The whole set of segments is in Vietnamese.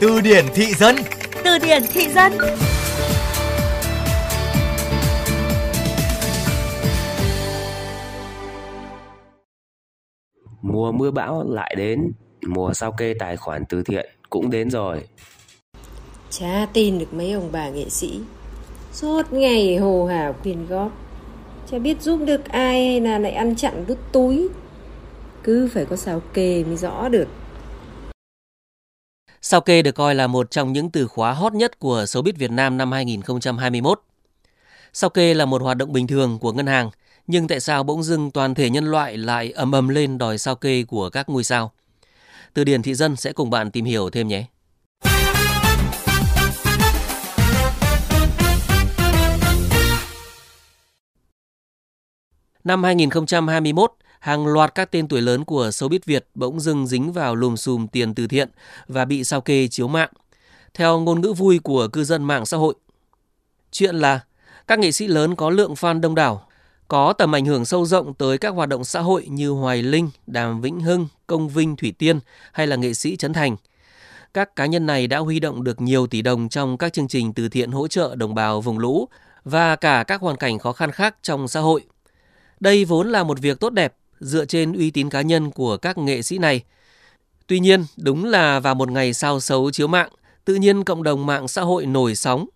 Từ điển thị dân. Từ điển thị dân. Mùa mưa bão lại đến, mùa sao kê tài khoản từ thiện cũng đến rồi. Chả tin được mấy ông bà nghệ sĩ. Suốt ngày hồ hào quyên góp. Chả biết giúp được ai hay là lại ăn chặn đút túi. Cứ phải có sao kê mới rõ được Sao kê được coi là một trong những từ khóa hot nhất của showbiz Việt Nam năm 2021. Sao kê là một hoạt động bình thường của ngân hàng, nhưng tại sao bỗng dưng toàn thể nhân loại lại ầm ầm lên đòi sao kê của các ngôi sao? Từ điển thị dân sẽ cùng bạn tìm hiểu thêm nhé. Năm 2021, hàng loạt các tên tuổi lớn của showbiz Việt bỗng dưng dính vào lùm xùm tiền từ thiện và bị sao kê chiếu mạng. Theo ngôn ngữ vui của cư dân mạng xã hội. Chuyện là các nghệ sĩ lớn có lượng fan đông đảo, có tầm ảnh hưởng sâu rộng tới các hoạt động xã hội như Hoài Linh, Đàm Vĩnh Hưng, Công Vinh, Thủy Tiên hay là nghệ sĩ Trấn Thành. Các cá nhân này đã huy động được nhiều tỷ đồng trong các chương trình từ thiện hỗ trợ đồng bào vùng lũ và cả các hoàn cảnh khó khăn khác trong xã hội. Đây vốn là một việc tốt đẹp dựa trên uy tín cá nhân của các nghệ sĩ này. Tuy nhiên, đúng là vào một ngày sao xấu chiếu mạng, tự nhiên cộng đồng mạng xã hội nổi sóng.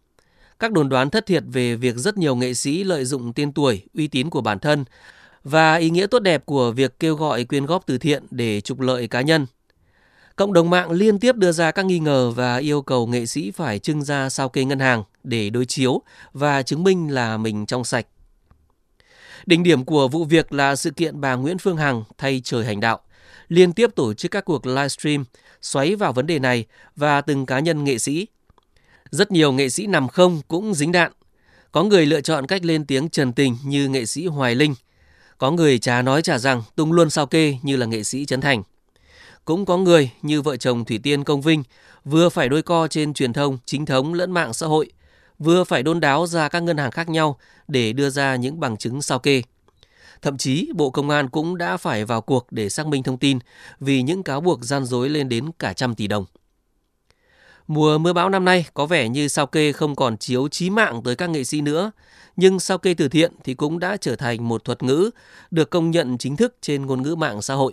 Các đồn đoán thất thiệt về việc rất nhiều nghệ sĩ lợi dụng tên tuổi, uy tín của bản thân và ý nghĩa tốt đẹp của việc kêu gọi quyên góp từ thiện để trục lợi cá nhân. Cộng đồng mạng liên tiếp đưa ra các nghi ngờ và yêu cầu nghệ sĩ phải trưng ra sao kê ngân hàng để đối chiếu và chứng minh là mình trong sạch. Đỉnh điểm của vụ việc là sự kiện bà Nguyễn Phương Hằng thay trời hành đạo, liên tiếp tổ chức các cuộc livestream xoáy vào vấn đề này và từng cá nhân nghệ sĩ. Rất nhiều nghệ sĩ nằm không cũng dính đạn. Có người lựa chọn cách lên tiếng trần tình như nghệ sĩ Hoài Linh. Có người trà nói trả rằng tung luôn sao kê như là nghệ sĩ Trấn Thành. Cũng có người như vợ chồng Thủy Tiên Công Vinh vừa phải đôi co trên truyền thông, chính thống lẫn mạng xã hội, vừa phải đôn đáo ra các ngân hàng khác nhau để đưa ra những bằng chứng sao kê. Thậm chí, Bộ Công an cũng đã phải vào cuộc để xác minh thông tin vì những cáo buộc gian dối lên đến cả trăm tỷ đồng. Mùa mưa bão năm nay có vẻ như sao kê không còn chiếu chí mạng tới các nghệ sĩ nữa, nhưng sao kê từ thiện thì cũng đã trở thành một thuật ngữ được công nhận chính thức trên ngôn ngữ mạng xã hội.